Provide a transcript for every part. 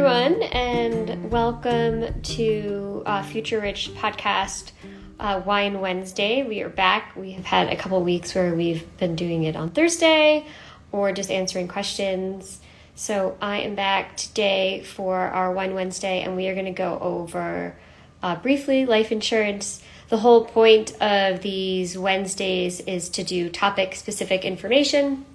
Everyone, and welcome to uh, Future Rich podcast, uh, Wine Wednesday. We are back. We have had a couple weeks where we've been doing it on Thursday or just answering questions. So I am back today for our Wine Wednesday, and we are going to go over uh, briefly life insurance. The whole point of these Wednesdays is to do topic specific information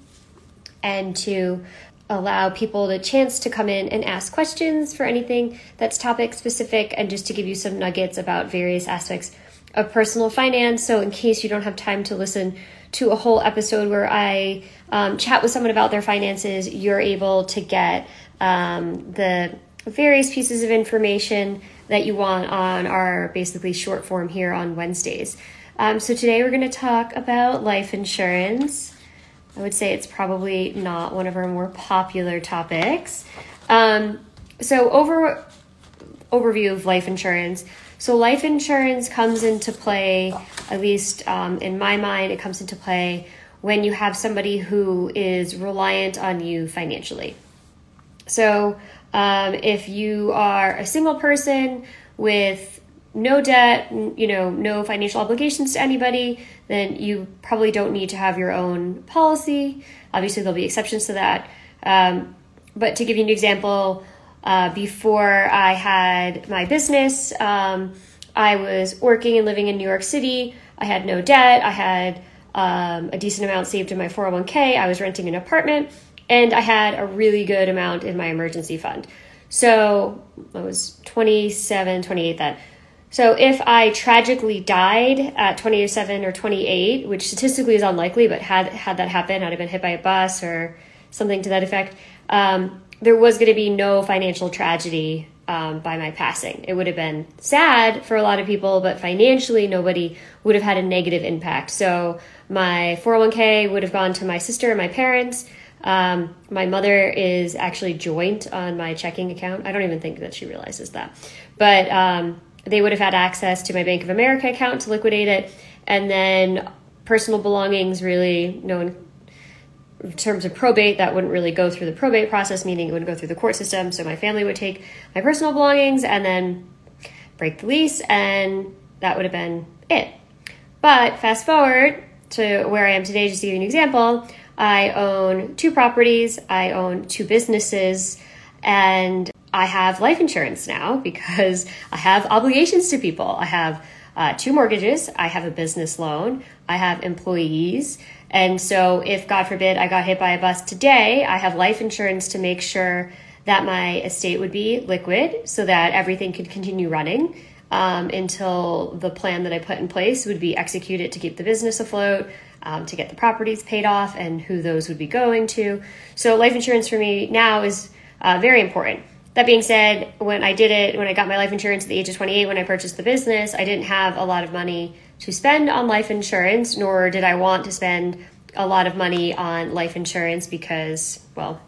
and to allow people the chance to come in and ask questions for anything that's topic specific and just to give you some nuggets about various aspects of personal finance. So, in case you don't have time to listen to a whole episode where I um, chat with someone about their finances, you're able to get um, the various pieces of information that you want on our basically short form here on Wednesdays. Um, so, today we're going to talk about life insurance. I would say it's probably not one of our more popular topics. Um, so, over overview of life insurance. So, life insurance comes into play, at least um, in my mind, it comes into play when you have somebody who is reliant on you financially. So, um, if you are a single person with no debt, you know, no financial obligations to anybody, then you probably don't need to have your own policy. Obviously, there'll be exceptions to that. Um, but to give you an example, uh, before I had my business, um, I was working and living in New York City. I had no debt. I had um, a decent amount saved in my 401k. I was renting an apartment, and I had a really good amount in my emergency fund. So I was 27, 28 then. So if I tragically died at 27 or 28, which statistically is unlikely, but had had that happen, I'd have been hit by a bus or something to that effect. Um, there was going to be no financial tragedy um, by my passing. It would have been sad for a lot of people, but financially, nobody would have had a negative impact. So my 401k would have gone to my sister and my parents. Um, my mother is actually joint on my checking account. I don't even think that she realizes that, but um, they would have had access to my Bank of America account to liquidate it, and then personal belongings really no one in terms of probate that wouldn't really go through the probate process meaning it wouldn't go through the court system. So my family would take my personal belongings and then break the lease and that would have been it. But fast forward to where i am today just to give you an example i own two properties i own two businesses and I have life insurance now because I have obligations to people. I have uh, two mortgages, I have a business loan, I have employees. And so, if God forbid I got hit by a bus today, I have life insurance to make sure that my estate would be liquid so that everything could continue running um, until the plan that I put in place would be executed to keep the business afloat, um, to get the properties paid off, and who those would be going to. So, life insurance for me now is uh, very important. That being said, when I did it, when I got my life insurance at the age of 28, when I purchased the business, I didn't have a lot of money to spend on life insurance, nor did I want to spend a lot of money on life insurance because, well,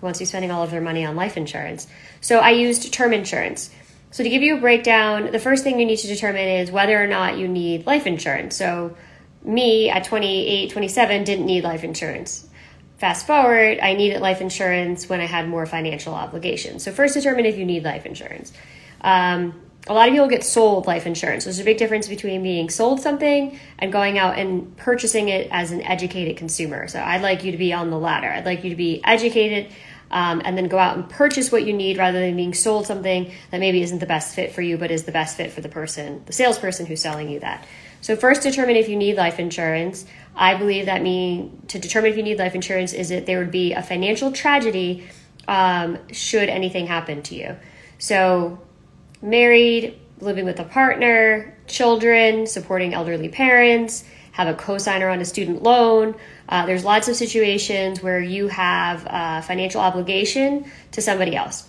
who wants to be spending all of their money on life insurance? So I used term insurance. So to give you a breakdown, the first thing you need to determine is whether or not you need life insurance. So me at 28, 27 didn't need life insurance. Fast forward, I needed life insurance when I had more financial obligations. So, first determine if you need life insurance. Um, a lot of people get sold life insurance. There's a big difference between being sold something and going out and purchasing it as an educated consumer. So I'd like you to be on the latter. I'd like you to be educated um, and then go out and purchase what you need rather than being sold something that maybe isn't the best fit for you, but is the best fit for the person, the salesperson who's selling you that. So first, determine if you need life insurance. I believe that mean to determine if you need life insurance is that there would be a financial tragedy um, should anything happen to you. So married, living with a partner, children, supporting elderly parents, have a cosigner on a student loan. Uh, there's lots of situations where you have a financial obligation to somebody else.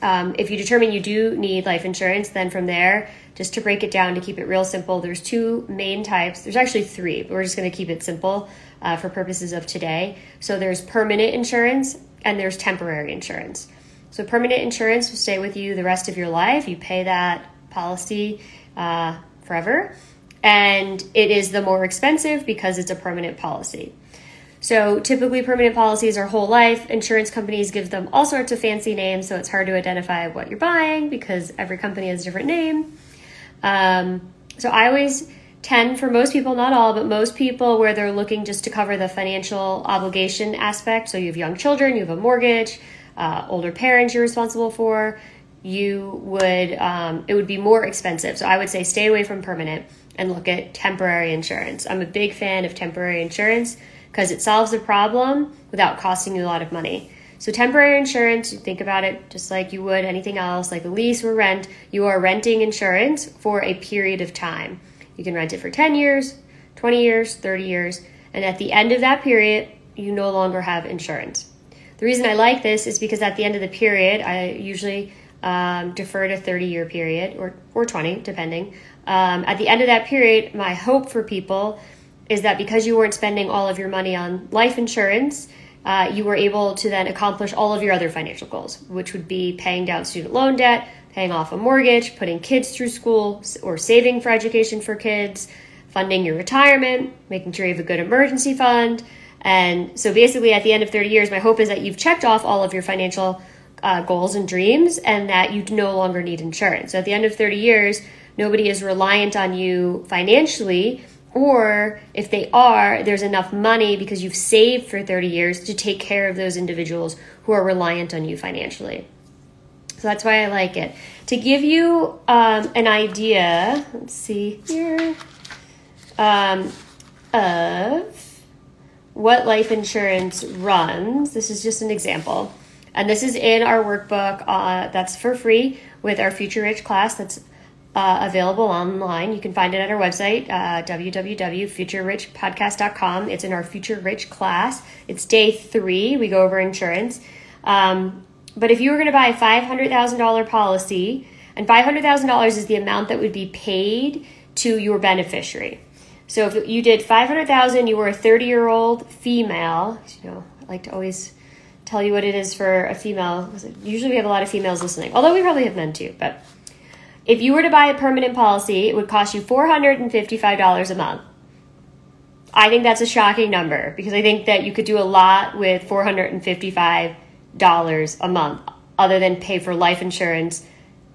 Um, if you determine you do need life insurance, then from there, just to break it down to keep it real simple, there's two main types. There's actually three, but we're just going to keep it simple uh, for purposes of today. So there's permanent insurance and there's temporary insurance. So permanent insurance will stay with you the rest of your life. You pay that policy uh, forever, and it is the more expensive because it's a permanent policy. So typically, permanent policies are whole life. Insurance companies give them all sorts of fancy names, so it's hard to identify what you're buying because every company has a different name. Um, so I always tend, for most people, not all, but most people, where they're looking just to cover the financial obligation aspect. So you have young children, you have a mortgage, uh, older parents you're responsible for, you would um, it would be more expensive. So I would say stay away from permanent and look at temporary insurance. I'm a big fan of temporary insurance because it solves a problem without costing you a lot of money. So temporary insurance, you think about it just like you would anything else, like a lease or rent. You are renting insurance for a period of time. You can rent it for 10 years, 20 years, 30 years, and at the end of that period, you no longer have insurance. The reason I like this is because at the end of the period, I usually um, defer to 30 year period or, or 20, depending. Um, at the end of that period, my hope for people is that because you weren't spending all of your money on life insurance, uh, you were able to then accomplish all of your other financial goals, which would be paying down student loan debt, paying off a mortgage, putting kids through school, or saving for education for kids, funding your retirement, making sure you have a good emergency fund, and so basically, at the end of 30 years, my hope is that you've checked off all of your financial uh, goals and dreams and that you no longer need insurance. So at the end of 30 years, nobody is reliant on you financially, or if they are, there's enough money because you've saved for 30 years to take care of those individuals who are reliant on you financially. So that's why I like it. To give you um, an idea, let's see here, um, of what life insurance runs. This is just an example. And this is in our workbook uh, that's for free with our Future Rich class that's uh, available online. You can find it at our website, uh, www.futurerichpodcast.com. It's in our Future Rich class. It's day three. We go over insurance. Um, but if you were going to buy a $500,000 policy, and $500,000 is the amount that would be paid to your beneficiary. So if you did 500,000, you were a 30 year old female, you know, I like to always tell you what it is for a female. Usually we have a lot of females listening, although we probably have men too. But if you were to buy a permanent policy, it would cost you $455 a month. I think that's a shocking number because I think that you could do a lot with $455 a month other than pay for life insurance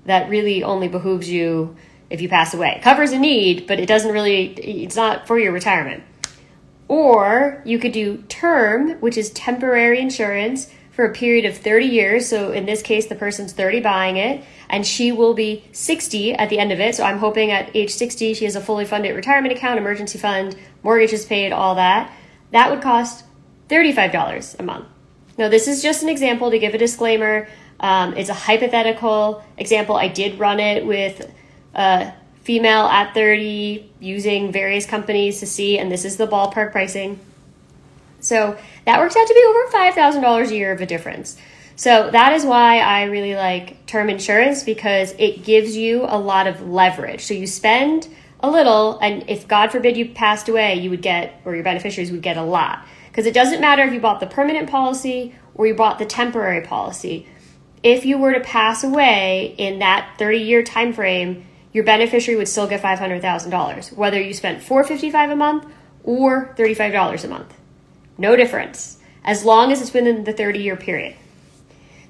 that really only behooves you if you pass away. It Covers a need, but it doesn't really, it's not for your retirement. Or you could do term, which is temporary insurance for a period of 30 years. So in this case, the person's 30 buying it, and she will be 60 at the end of it. So I'm hoping at age 60, she has a fully funded retirement account, emergency fund, mortgage is paid, all that. That would cost $35 a month. Now, this is just an example to give a disclaimer. Um, it's a hypothetical example. I did run it with a female at 30 using various companies to see, and this is the ballpark pricing. So that works out to be over $5,000 a year of a difference. So that is why I really like term insurance because it gives you a lot of leverage. So you spend a little, and if God forbid you passed away, you would get, or your beneficiaries would get a lot. Because it doesn't matter if you bought the permanent policy or you bought the temporary policy. If you were to pass away in that 30 year time frame, your beneficiary would still get $500,000, whether you spent 455 a month or $35 a month. No difference, as long as it's within the 30 year period.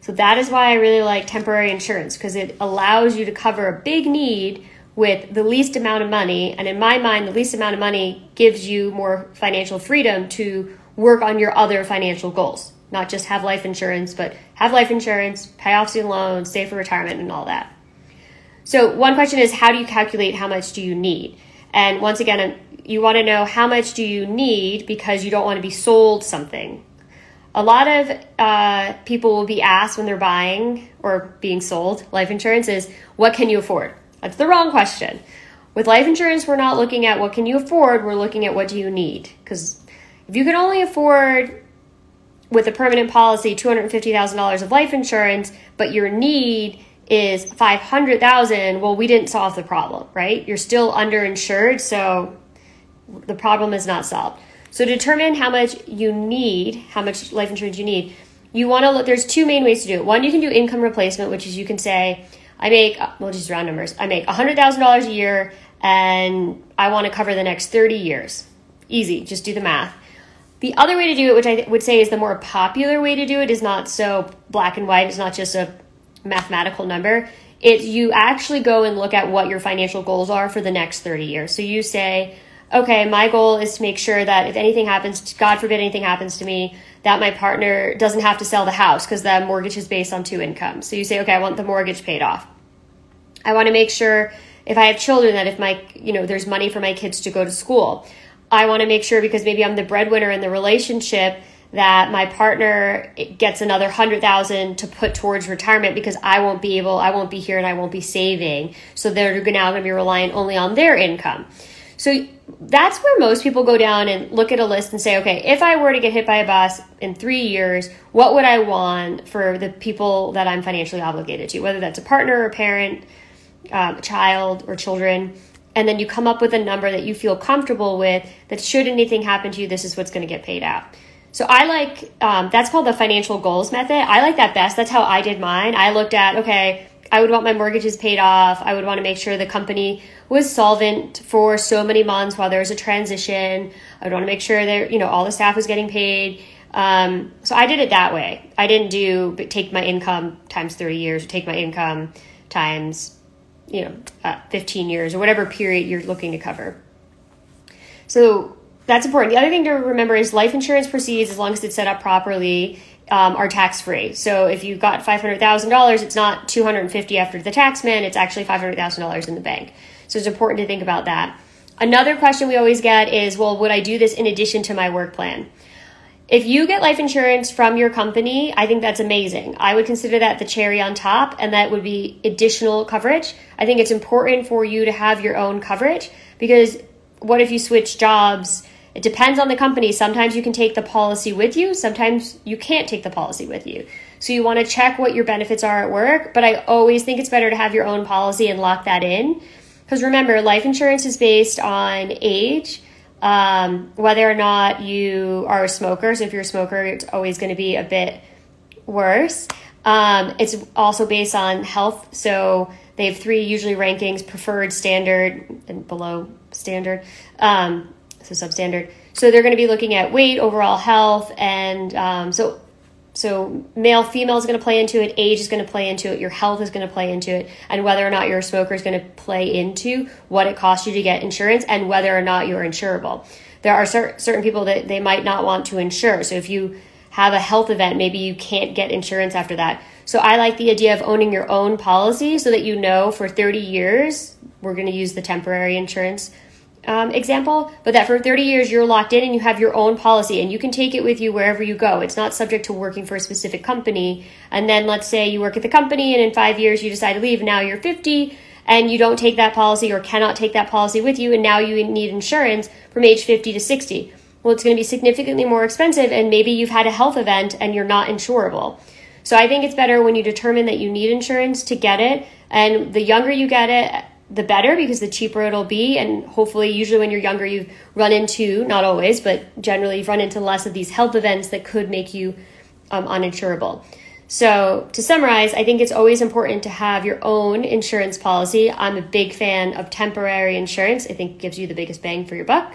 So that is why I really like temporary insurance because it allows you to cover a big need with the least amount of money. And in my mind, the least amount of money gives you more financial freedom to work on your other financial goals. Not just have life insurance, but have life insurance, pay off student loans, save for retirement, and all that. So, one question is how do you calculate how much do you need? And once again, you want to know how much do you need because you don't want to be sold something. A lot of uh, people will be asked when they're buying or being sold life insurance is what can you afford? That's the wrong question. With life insurance, we're not looking at what can you afford, we're looking at what do you need. Because if you can only afford with a permanent policy $250,000 of life insurance, but your need is 500,000, well we didn't solve the problem, right? You're still underinsured, so the problem is not solved. So determine how much you need, how much life insurance you need. You want to look there's two main ways to do it. One, you can do income replacement, which is you can say I make, uh, well, just round numbers. I make $100,000 a year and I want to cover the next 30 years. Easy, just do the math. The other way to do it, which I would say is the more popular way to do it, is not so black and white, it's not just a mathematical number. It you actually go and look at what your financial goals are for the next 30 years. So you say, okay, my goal is to make sure that if anything happens, God forbid anything happens to me, that my partner doesn't have to sell the house because the mortgage is based on two incomes. So you say, okay, I want the mortgage paid off. I want to make sure if I have children that if my, you know, there's money for my kids to go to school. I want to make sure because maybe I'm the breadwinner in the relationship that my partner gets another 100,000 to put towards retirement because I won't be able, I won't be here and I won't be saving. So they're now going to be relying only on their income. So that's where most people go down and look at a list and say, okay, if I were to get hit by a bus in three years, what would I want for the people that I'm financially obligated to, whether that's a partner or a parent, um, child or children, and then you come up with a number that you feel comfortable with that should anything happen to you, this is what's going to get paid out. So I like um, that's called the financial goals method. I like that best. That's how I did mine. I looked at okay, I would want my mortgages paid off. I would want to make sure the company was solvent for so many months while there was a transition. I would want to make sure that you know all the staff was getting paid. Um, so I did it that way. I didn't do take my income times thirty years, take my income times you know, uh, 15 years or whatever period you're looking to cover. So that's important. The other thing to remember is life insurance proceeds, as long as it's set up properly, um, are tax free. So if you got $500,000, it's not 250 after the tax man, it's actually $500,000 in the bank. So it's important to think about that. Another question we always get is, well, would I do this in addition to my work plan? If you get life insurance from your company, I think that's amazing. I would consider that the cherry on top, and that would be additional coverage. I think it's important for you to have your own coverage because what if you switch jobs? It depends on the company. Sometimes you can take the policy with you, sometimes you can't take the policy with you. So you want to check what your benefits are at work, but I always think it's better to have your own policy and lock that in. Because remember, life insurance is based on age um, whether or not you are a smoker. So if you're a smoker, it's always going to be a bit worse. Um, it's also based on health. So they have three usually rankings preferred, standard, and below standard. Um, substandard. So they're going to be looking at weight, overall health, and um, so so male, female is going to play into it. Age is going to play into it. Your health is going to play into it, and whether or not you're a smoker is going to play into what it costs you to get insurance and whether or not you're insurable. There are cer- certain people that they might not want to insure. So if you have a health event, maybe you can't get insurance after that. So I like the idea of owning your own policy so that you know for 30 years, we're going to use the temporary insurance um, example, but that for 30 years you're locked in and you have your own policy and you can take it with you wherever you go. It's not subject to working for a specific company. And then let's say you work at the company and in five years you decide to leave. Now you're 50 and you don't take that policy or cannot take that policy with you, and now you need insurance from age 50 to 60. Well, it's going to be significantly more expensive, and maybe you've had a health event and you're not insurable. So I think it's better when you determine that you need insurance to get it. And the younger you get it, the better because the cheaper it'll be. And hopefully, usually when you're younger, you run into, not always, but generally, you've run into less of these health events that could make you um, uninsurable. So, to summarize, I think it's always important to have your own insurance policy. I'm a big fan of temporary insurance, I think it gives you the biggest bang for your buck.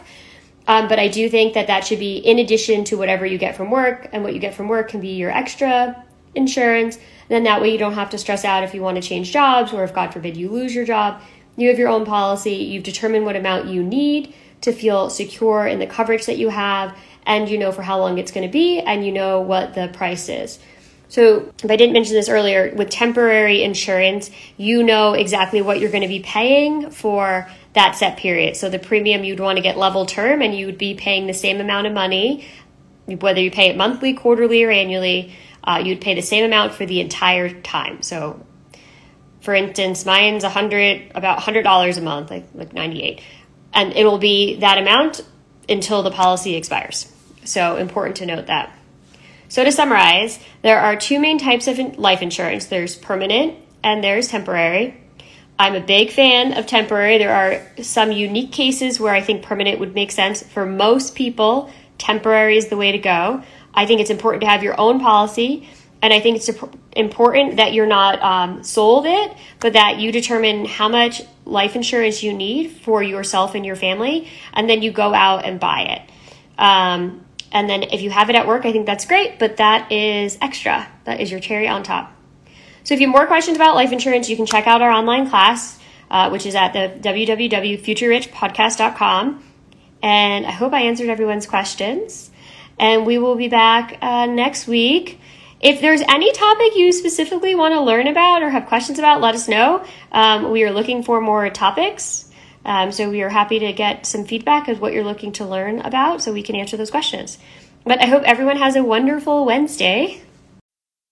Um, but I do think that that should be in addition to whatever you get from work, and what you get from work can be your extra insurance. Then that way you don't have to stress out if you want to change jobs or if, God forbid, you lose your job. You have your own policy. You've determined what amount you need to feel secure in the coverage that you have, and you know for how long it's going to be, and you know what the price is. So, if I didn't mention this earlier, with temporary insurance, you know exactly what you're going to be paying for that set period. So, the premium you'd want to get level term, and you would be paying the same amount of money, whether you pay it monthly, quarterly, or annually, uh, you'd pay the same amount for the entire time. So, for instance, mine's a hundred, about hundred dollars a month, like like ninety eight, and it will be that amount until the policy expires. So, important to note that. So, to summarize, there are two main types of life insurance there's permanent and there's temporary. I'm a big fan of temporary. There are some unique cases where I think permanent would make sense. For most people, temporary is the way to go. I think it's important to have your own policy, and I think it's important that you're not um, sold it, but that you determine how much life insurance you need for yourself and your family, and then you go out and buy it. Um, and then if you have it at work, I think that's great, but that is extra. That is your cherry on top. So if you have more questions about life insurance, you can check out our online class, uh, which is at the www.futurerichpodcast.com. And I hope I answered everyone's questions. And we will be back uh, next week. If there's any topic you specifically want to learn about or have questions about, let us know. Um, we are looking for more topics. Um, so we are happy to get some feedback of what you're looking to learn about so we can answer those questions. But I hope everyone has a wonderful Wednesday.